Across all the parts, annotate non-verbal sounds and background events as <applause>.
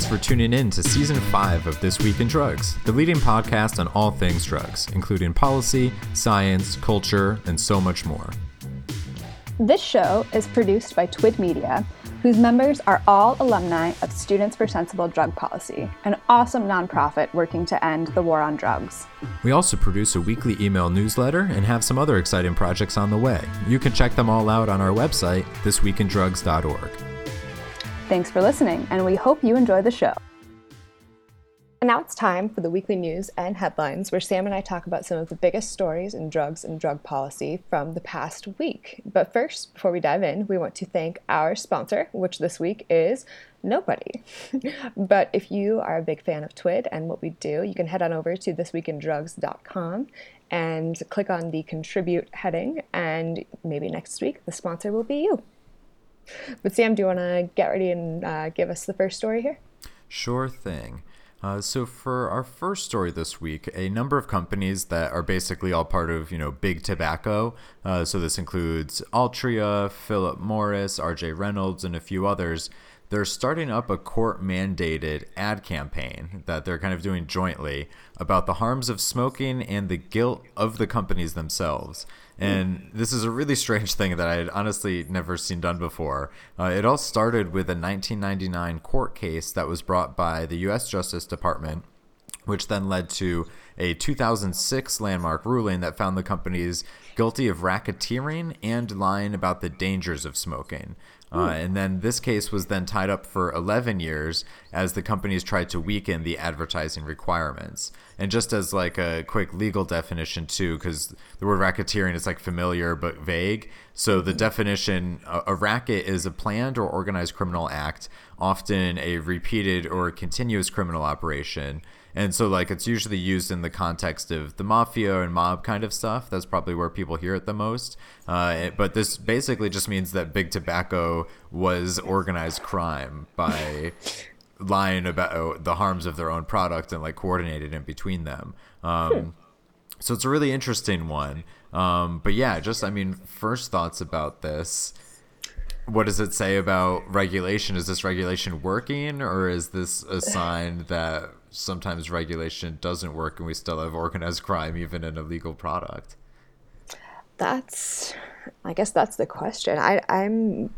thanks for tuning in to season five of This Week in Drugs, the leading podcast on all things drugs, including policy, science, culture, and so much more. This show is produced by Twid Media whose members are all alumni of Students for Sensible Drug Policy, an awesome nonprofit working to end the war on drugs. We also produce a weekly email newsletter and have some other exciting projects on the way. You can check them all out on our website, thisweekindrugs.org. Thanks for listening, and we hope you enjoy the show. And now it's time for the weekly news and headlines, where Sam and I talk about some of the biggest stories in drugs and drug policy from the past week. But first, before we dive in, we want to thank our sponsor, which this week is nobody. <laughs> but if you are a big fan of TWID and what we do, you can head on over to thisweekindrugs.com and click on the contribute heading, and maybe next week the sponsor will be you. But Sam, do you want to get ready and uh, give us the first story here? Sure thing. Uh, so for our first story this week, a number of companies that are basically all part of you know big tobacco. Uh, so this includes Altria, Philip Morris, R.J. Reynolds, and a few others. They're starting up a court mandated ad campaign that they're kind of doing jointly about the harms of smoking and the guilt of the companies themselves. And this is a really strange thing that I had honestly never seen done before. Uh, it all started with a 1999 court case that was brought by the U.S. Justice Department, which then led to a 2006 landmark ruling that found the companies guilty of racketeering and lying about the dangers of smoking. Uh, and then this case was then tied up for 11 years as the companies tried to weaken the advertising requirements. And just as like a quick legal definition too, because the word racketeering is like familiar but vague. So the definition, a, a racket is a planned or organized criminal act, often a repeated or continuous criminal operation and so like it's usually used in the context of the mafia and mob kind of stuff. That's probably where people hear it the most. Uh, it, but this basically just means that big tobacco was organized crime by lying about the harms of their own product and like coordinated in between them. Um, hmm. so it's a really interesting one. Um, but yeah just i mean first thoughts about this. What does it say about regulation? Is this regulation working, or is this a sign that sometimes regulation doesn't work and we still have organized crime even in a legal product? That's, I guess that's the question. I, I'm,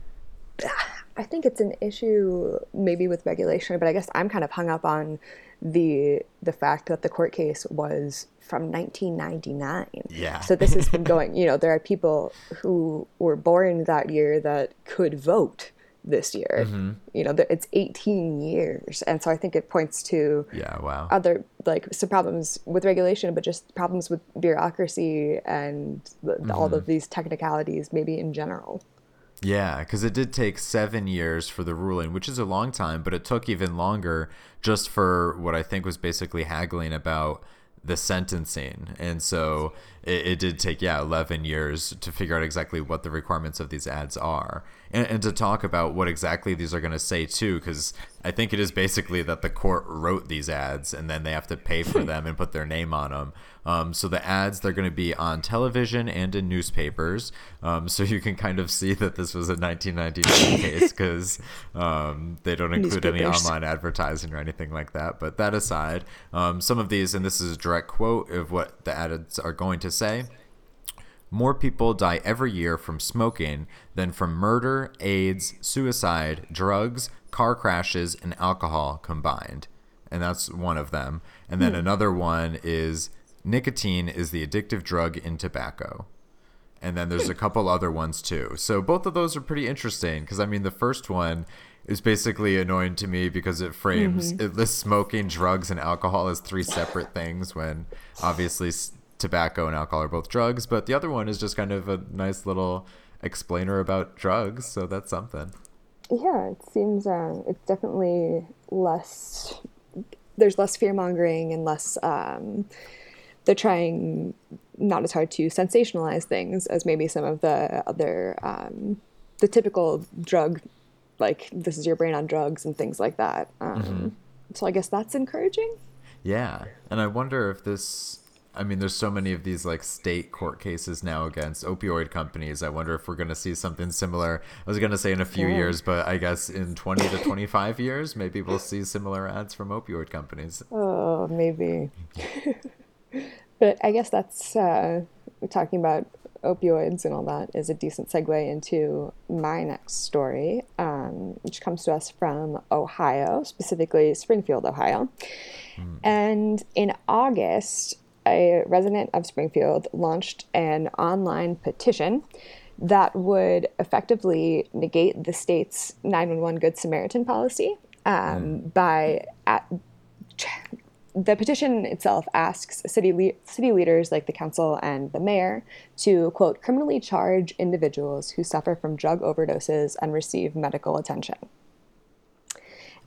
I think it's an issue maybe with regulation, but I guess I'm kind of hung up on the the fact that the court case was from 1999. Yeah. So this has been <laughs> going. You know, there are people who were born that year that could vote this year. Mm-hmm. You know, it's 18 years, and so I think it points to yeah, wow, other like some problems with regulation, but just problems with bureaucracy and the, mm-hmm. all of these technicalities, maybe in general. Yeah, because it did take seven years for the ruling, which is a long time, but it took even longer just for what I think was basically haggling about the sentencing. And so it, it, did take, yeah, 11 years to figure out exactly what the requirements of these ads are. And, and to talk about what exactly these are going to say, too, because I think it is basically that the court wrote these ads and then they have to pay for <laughs> them and put their name on them. Um, so the ads they're going to be on television and in newspapers. Um, so you can kind of see that this was a 1999 <laughs> case because um, they don't include any online advertising or anything like that. But that aside, um, some of these, and this is a direct quote of what the ads are going to say. More people die every year from smoking than from murder, AIDS, suicide, drugs, car crashes, and alcohol combined. And that's one of them. And then hmm. another one is nicotine is the addictive drug in tobacco. And then there's a couple other ones too. So both of those are pretty interesting because I mean the first one is basically annoying to me because it frames mm-hmm. it lists smoking, drugs, and alcohol as three separate things when obviously tobacco and alcohol are both drugs. But the other one is just kind of a nice little explainer about drugs, so that's something. Yeah, it seems uh, it's definitely less. There's less fear mongering and less. Um, they're trying not as hard to sensationalize things as maybe some of the other um, the typical drug like this is your brain on drugs and things like that um, mm-hmm. so i guess that's encouraging yeah and i wonder if this I mean, there's so many of these like state court cases now against opioid companies. I wonder if we're going to see something similar. I was going to say in a few yeah. years, but I guess in 20 to <laughs> 25 years, maybe we'll see similar ads from opioid companies. Oh, maybe. <laughs> but I guess that's uh, talking about opioids and all that is a decent segue into my next story, um, which comes to us from Ohio, specifically Springfield, Ohio. Mm. And in August, a resident of Springfield launched an online petition that would effectively negate the state's 911 Good Samaritan policy um, mm. by at, the petition itself asks city le- city leaders like the council and the mayor to quote criminally charge individuals who suffer from drug overdoses and receive medical attention.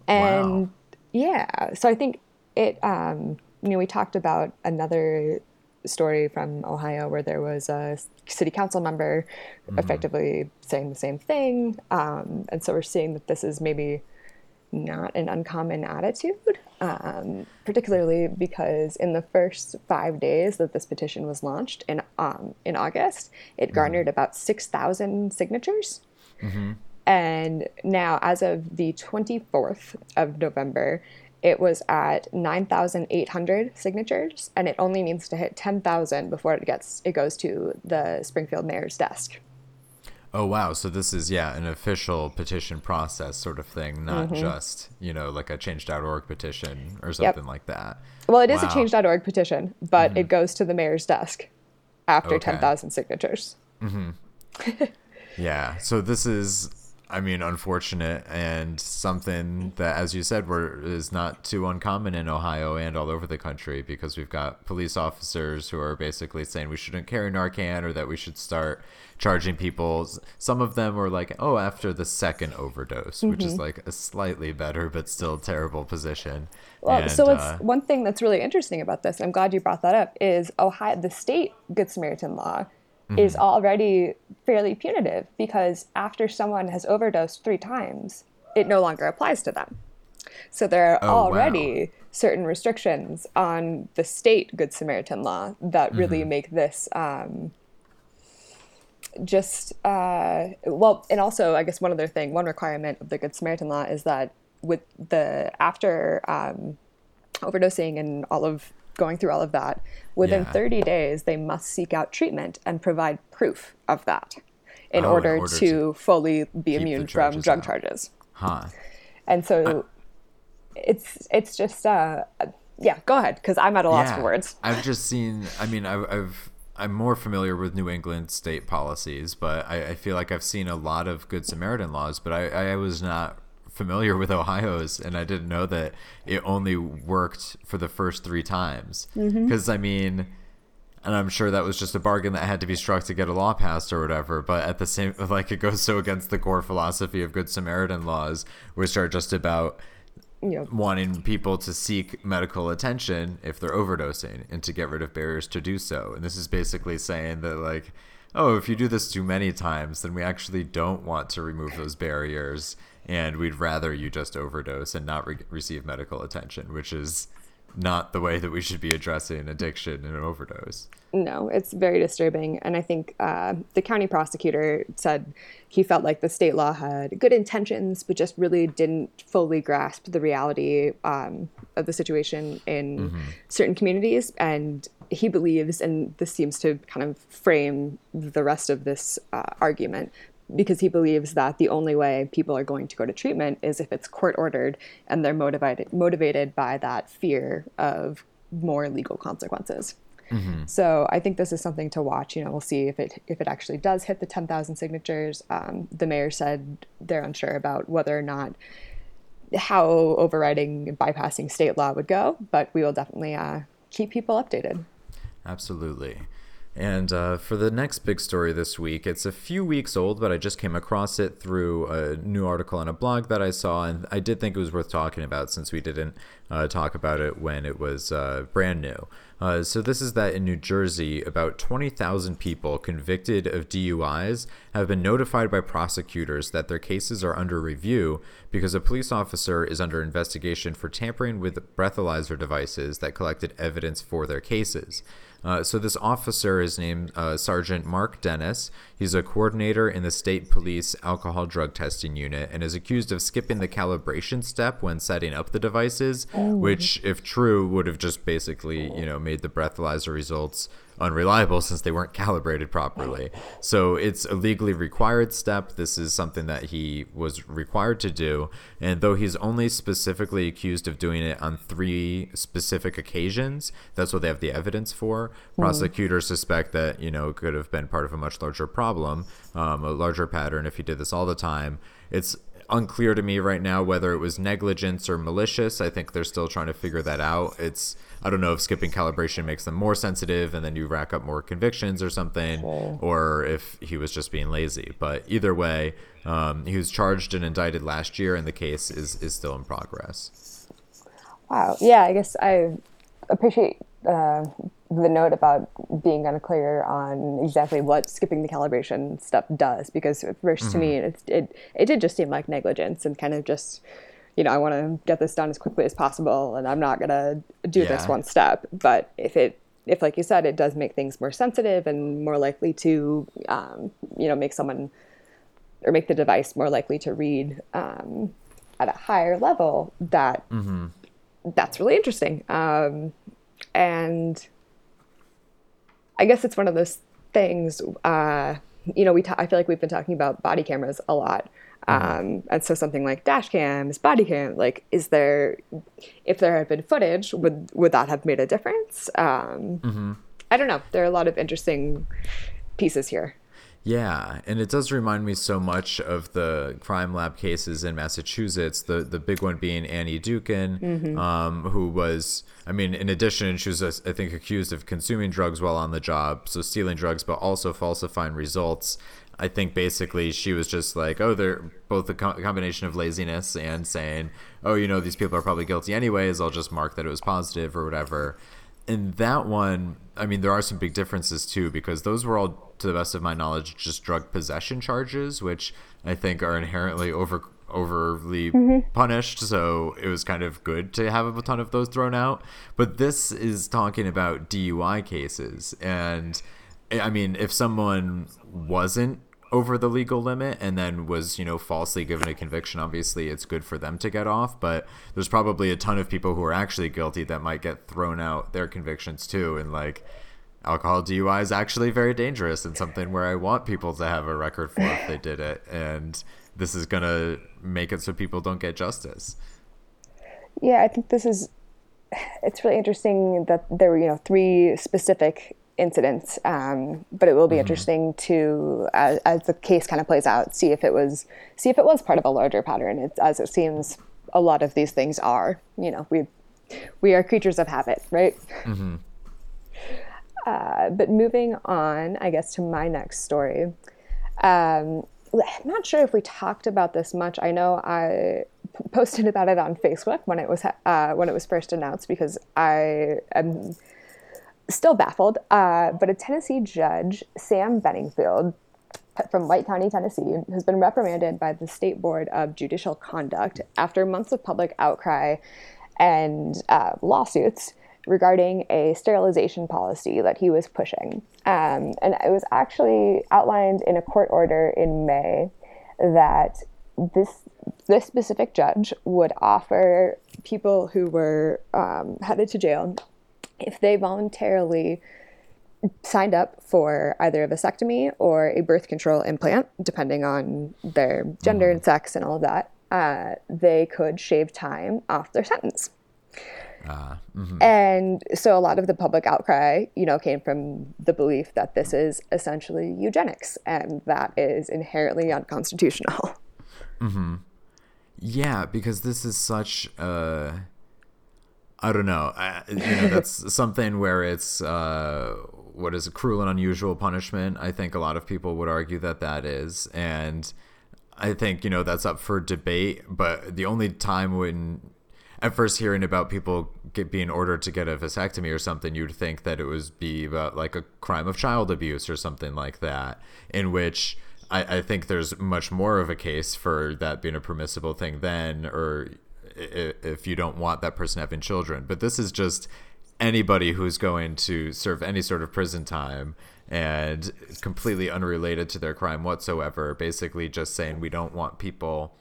And wow. yeah, so I think it um, you know we talked about another story from Ohio where there was a city council member mm-hmm. effectively saying the same thing, um, and so we're seeing that this is maybe not an uncommon attitude, um, particularly because in the first five days that this petition was launched in um, in August, it mm-hmm. garnered mm-hmm. about six thousand signatures. Mm-hmm. And now, as of the 24th of November, it was at 9,800 signatures, and it only needs to hit 10,000 before it gets it goes to the Springfield mayor's desk. Oh wow! So this is yeah an official petition process sort of thing, not mm-hmm. just you know like a Change.org petition or something yep. like that. Well, it is wow. a Change.org petition, but mm-hmm. it goes to the mayor's desk after okay. ten thousand signatures. Mm-hmm. <laughs> yeah. So this is I mean, unfortunate and something that, as you said, were is not too uncommon in Ohio and all over the country because we've got police officers who are basically saying we shouldn't carry Narcan or that we should start charging people. Some of them were like, "Oh, after the second overdose," mm-hmm. which is mm-hmm. like a slightly better but still terrible position. Well, and, so it's uh, one thing that's really interesting about this. I'm glad you brought that up. Is Ohio the state Good Samaritan law mm-hmm. is already fairly punitive because after someone has overdosed three times, it no longer applies to them. So there are oh, already wow. certain restrictions on the state Good Samaritan law that really mm-hmm. make this um, just uh, well, and also I guess one other thing, one requirement of the Good Samaritan law is that with the after um, overdosing and all of going through all of that, within yeah. 30 days, they must seek out treatment and provide proof of that in, oh, order, in order, to, to fully be immune from drug out. charges. Huh. And so I, it's it's just uh, yeah. Go ahead, because I'm at a loss yeah, for words. I've just seen. I mean, I've, I've I'm more familiar with New England state policies, but I, I, feel like I've seen a lot of Good Samaritan laws, but I, I was not familiar with Ohio's, and I didn't know that it only worked for the first three times. Because mm-hmm. I mean, and I'm sure that was just a bargain that had to be struck to get a law passed or whatever. But at the same, <laughs> like it goes so against the core philosophy of Good Samaritan laws, which are just about yep. wanting people to seek medical attention if they're overdosing and to get rid of barriers to do so. And this is basically saying that like oh, if you do this too many times, then we actually don't want to remove those barriers and we'd rather you just overdose and not re- receive medical attention, which is not the way that we should be addressing addiction and overdose. No, it's very disturbing. And I think uh, the county prosecutor said he felt like the state law had good intentions, but just really didn't fully grasp the reality um, of the situation in mm-hmm. certain communities. And he believes, and this seems to kind of frame the rest of this uh, argument, because he believes that the only way people are going to go to treatment is if it's court ordered and they're motivated motivated by that fear of more legal consequences. Mm-hmm. So I think this is something to watch. You know, we'll see if it if it actually does hit the 10,000 signatures. Um, the mayor said they're unsure about whether or not how overriding and bypassing state law would go, but we will definitely uh, keep people updated. Absolutely. And uh, for the next big story this week, it's a few weeks old, but I just came across it through a new article on a blog that I saw, and I did think it was worth talking about since we didn't uh, talk about it when it was uh, brand new. Uh, so, this is that in New Jersey, about 20,000 people convicted of DUIs have been notified by prosecutors that their cases are under review because a police officer is under investigation for tampering with breathalyzer devices that collected evidence for their cases. Uh, so this officer is named uh, Sergeant Marc Dennis. He's a coordinator in the state police alcohol drug testing unit and is accused of skipping the calibration step when setting up the devices, which, if true, would have just basically you know made the breathalyzer results unreliable since they weren't calibrated properly. So it's a legally required step. This is something that he was required to do. And though he's only specifically accused of doing it on three specific occasions, that's what they have the evidence for. Prosecutors suspect that, you know, it could have been part of a much larger problem, um, a larger pattern if he did this all the time. It's unclear to me right now whether it was negligence or malicious. I think they're still trying to figure that out. It's I don't know if skipping calibration makes them more sensitive and then you rack up more convictions or something, or if he was just being lazy. But either way, um, he was charged and indicted last year, and the case is is still in progress. Wow. Yeah, I guess I appreciate uh, the note about being unclear on exactly what skipping the calibration stuff does, because at 1st to me, it, it it did just seem like negligence and kind of just, you know, I want to get this done as quickly as possible, and I'm not gonna do this one step. But if it if, like you said, it does make things more sensitive and more likely to, um, you know, make someone or make the device more likely to read um, at a higher level, that that's really interesting. Um, and I guess it's one of those things. Uh, you know, we ta- I feel like we've been talking about body cameras a lot. Um, and so something like dash cams, body cam, like, is there, if there had been footage, would would that have made a difference? Um, I don't know. There are a lot of interesting pieces here. Yeah, and it does remind me so much of the crime lab cases in Massachusetts. The the big one being Annie Dookhan, um, who was, I mean, in addition, she was, I think, accused of consuming drugs while on the job, so stealing drugs, but also falsifying results. I think basically she was just like, oh, they're both a co- combination of laziness and saying, oh, you know, these people are probably guilty anyways. I'll just mark that it was positive or whatever And that one, I mean, there are some big differences too, because those were all, to the best of my knowledge, just drug possession charges, which I think are inherently over overly mm-hmm. punished. So it was kind of good to have a ton of those thrown out. But this is talking about DUI cases, and eh, I mean, if someone wasn't over the legal limit and then was you know falsely given a conviction obviously it's good for them to get off but there's probably a ton of people who are actually guilty that might get thrown out their convictions too and like alcohol DUI is actually very dangerous and something where I want people to have a record for if they did it and this is going to make it so people don't get justice Yeah, I think this is. It's really interesting that there were, you know, three specific incidents, um, but it will be interesting to, as, as the case kind of plays out, see if it was, see if it was part of a larger pattern. It's, as it seems, a lot of these things are. You know, we, we are creatures of habit, right? Uh, but moving on, I guess, to my next story. Um, I'm not sure if we talked about this much. I know I posted about it on Facebook when it was uh, when it was first announced because I am still baffled. Uh, but a Tennessee judge, Sam Benningfield, from White County, Tennessee, has been reprimanded by the State Board of Judicial Conduct after months of public outcry and uh, lawsuits regarding a sterilization policy that he was pushing. Um, and it was actually outlined in a court order in May that this this specific judge would offer people who were um, headed to jail if they voluntarily signed up for either a vasectomy or a birth control implant, depending on their gender and sex and all of that, uh, they could shave time off their sentence. And so a lot of the public outcry, you know, came from the belief that this is essentially eugenics and that is inherently unconstitutional. Hmm. Yeah, because this is such a I don't know. I, you know, that's <laughs> something where it's uh, what is a cruel and unusual punishment. I think a lot of people would argue that that is, and I think you know that's up for debate. But the only time when, at first hearing about people get, being ordered to get a vasectomy or something, you'd think that it would be about like a crime of child abuse or something like that, in which. I, I think there's much more of a case for that being a permissible thing then, or if you don't want that person having children. But this is just anybody who's going to serve any sort of prison time and completely unrelated to their crime whatsoever, basically just saying we don't want people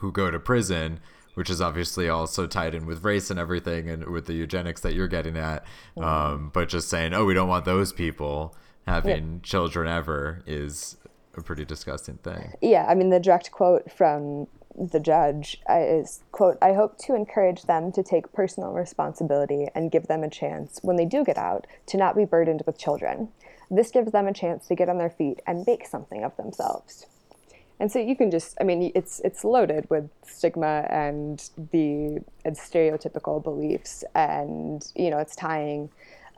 who go to prison, which is obviously also tied in with race and everything and with the eugenics that you're getting at, um, but just saying, oh, we don't want those people having yeah. children ever is a pretty disgusting thing. Yeah, I mean, the direct quote from the judge is quote i hope to encourage them to take personal responsibility and give them a chance when they do get out to not be burdened with children this gives them a chance to get on their feet and make something of themselves and so you can just i mean it's it's loaded with stigma and the and stereotypical beliefs and you know it's tying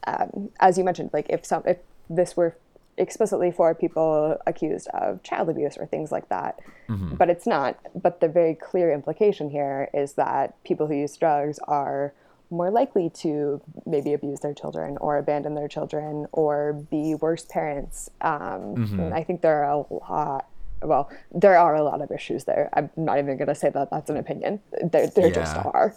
um, as you mentioned like if some if this were explicitly for people accused of child abuse or things like that. Mm-hmm. But it's not. But the very clear implication here is that people who use drugs are more likely to maybe abuse their children or abandon their children or be worse parents. Um, mm-hmm. I think there are a lot. Well, there are a lot of issues there. I'm not even going to say that that's an opinion. There, there yeah. just are.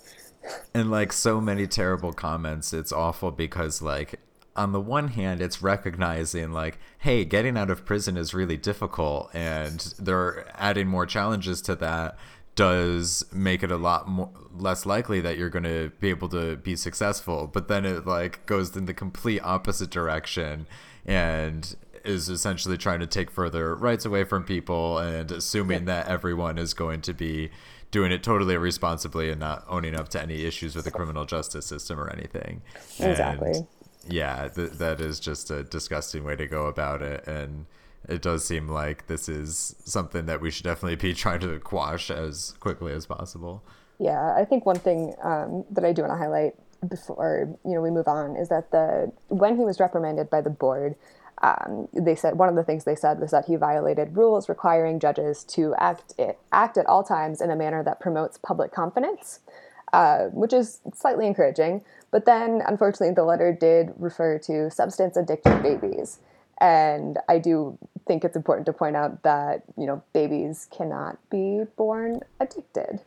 and like so many terrible comments, it's awful because like on the one hand, it's recognizing like, hey, getting out of prison is really difficult, and they're adding more challenges to that does make it a lot more less likely that you're going to be able to be successful but then it like goes in the complete opposite direction and is essentially trying to take further rights away from people and assuming that everyone is going to be doing it totally responsibly and not owning up to any issues with the criminal justice system or anything. Exactly. And yeah, th- that is just a disgusting way to go about it, and it does seem like this is something that we should definitely be <laughs> trying to quash as quickly as possible. Yeah, I think one thing um, that I do want to highlight before you know we move on is that the when he was reprimanded by the board, um, they said one of the things they said was that he violated rules requiring judges to act it, act at all times in a manner that promotes public confidence, uh, which is slightly encouraging. But then, unfortunately, the letter did refer to substance addicted babies. And I do think it's important to point out that, you know, babies cannot be born addicted.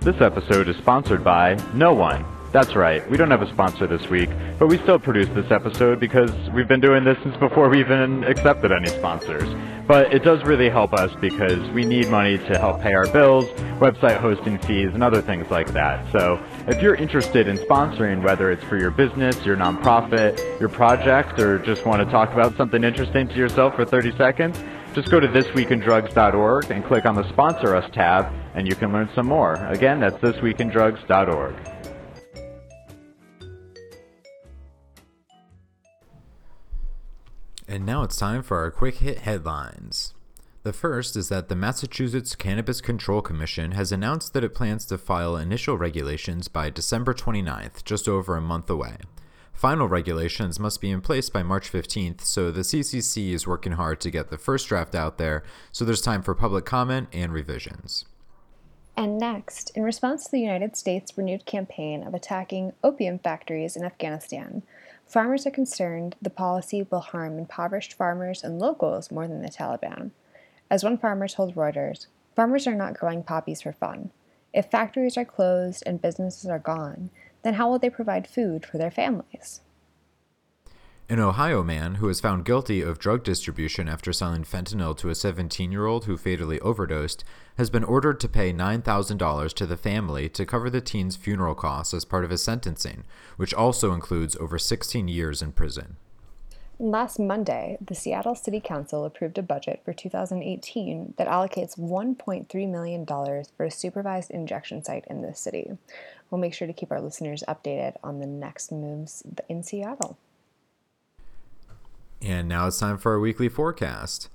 This episode is sponsored by no one. That's right, we don't have a sponsor this week, but we still produce this episode because we've been doing this since before we even accepted any sponsors. But it does really help us because we need money to help pay our bills, website hosting fees, and other things like that. So if you're interested in sponsoring, whether it's for your business, your nonprofit, your project, or just want to talk about something interesting to yourself for 30 seconds, just go to thisweekindrugs.org and click on the Sponsor Us tab, and you can learn some more. Again, that's thisweekindrugs.org. And now it's time for our quick hit headlines. The first is that the Massachusetts Cannabis Control Commission has announced that it plans to file initial regulations by December 29th, just over a month away. Final regulations must be in place by March 15th, so the CCC is working hard to get the first draft out there so there's time for public comment and revisions. And next, in response to the United States' renewed campaign of attacking opium factories in Afghanistan, Farmers are concerned the policy will harm impoverished farmers and locals more than the Taliban. As one farmer told Reuters, farmers are not growing poppies for fun. If factories are closed and businesses are gone, then how will they provide food for their families? An Ohio man who was found guilty of drug distribution after selling fentanyl to a 17 year old who fatally overdosed has been ordered to pay $9,000 to the family to cover the teen's funeral costs as part of his sentencing, which also includes over 16 years in prison. Last Monday, the Seattle City Council approved a budget for 2018 that allocates $1.3 million for a supervised injection site in this city. We'll make sure to keep our listeners updated on the next moves in Seattle. And now it's time for our weekly forecast.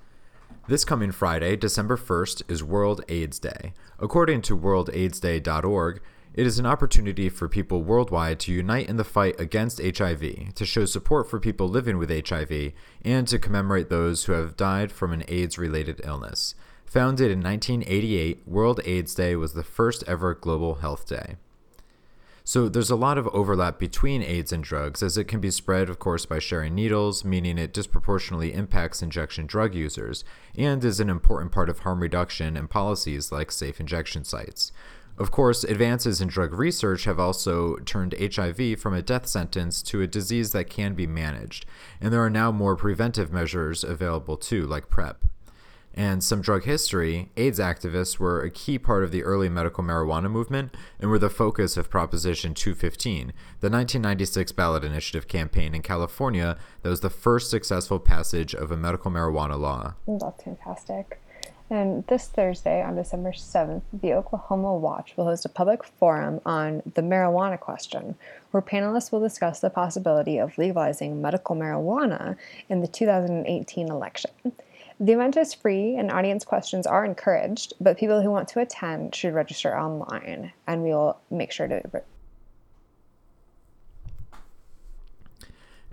This coming Friday, December 1st, is World AIDS Day. According to worldaidsday.org, it is an opportunity for people worldwide to unite in the fight against HIV, to show support for people living with HIV, and to commemorate those who have died from an AIDS related illness. Founded in 1988, World AIDS Day was the first ever global health day. So there's a lot of overlap between AIDS and drugs, as it can be spread, of course, by sharing needles, meaning it disproportionately impacts injection drug users, and is an important part of harm reduction and policies like safe injection sites. Of course, advances in drug research have also turned HIV from a death sentence to a disease that can be managed, and there are now more preventive measures available too, like PrEP. And some drug history, AIDS activists were a key part of the early medical marijuana movement and were the focus of Proposition 215, the 1996 ballot initiative campaign in California that was the first successful passage of a medical marijuana law. Mm, that's fantastic. And this Thursday, on December 7th, the Oklahoma Watch will host a public forum on the marijuana question, where panelists will discuss the possibility of legalizing medical marijuana in the 2018 election. The event is free and audience questions are encouraged, but people who want to attend should register online, and we will make sure to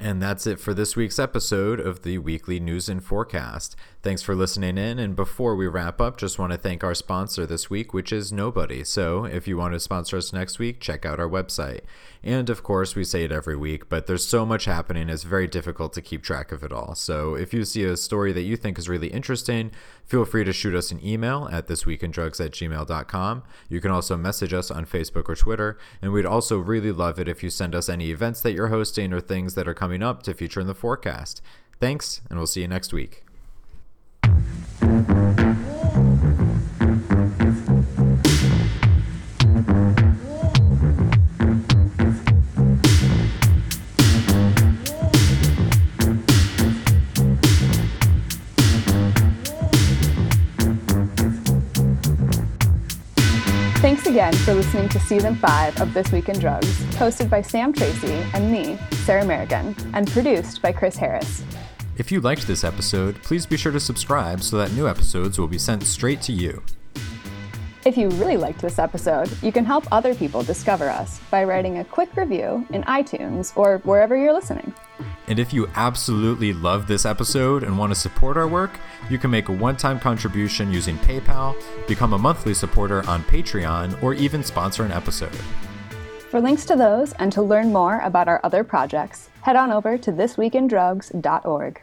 And that's it for this week's episode of the Weekly News and Forecast. Thanks for listening in. And before we wrap up, just want to thank our sponsor this week, which is Nobody. So if you want to sponsor us next week, check out our website. And of course, we say it every week, but there's so much happening, it's very difficult to keep track of it all. So if you see a story that you think is really interesting, feel free to shoot us an email at thisweekindrugs at gmail.com. You can also message us on Facebook or Twitter. And we'd also really love it if you send us any events that you're hosting or things that are coming up to feature in the forecast. Thanks, and we'll see you next week. Again for listening to season five of This Week in Drugs, hosted by Sam Tracy and me, Sarah Merrigan, and produced by Chris Harris. If you liked this episode, please be sure to subscribe so that new episodes will be sent straight to you. If you really liked this episode, you can help other people discover us by writing a quick review in iTunes or wherever you're listening. And if you absolutely love this episode and want to support our work, you can make a one time contribution using PayPal, become a monthly supporter on Patreon, or even sponsor an episode. For links to those and to learn more about our other projects, head on over to thisweekindrugs.org.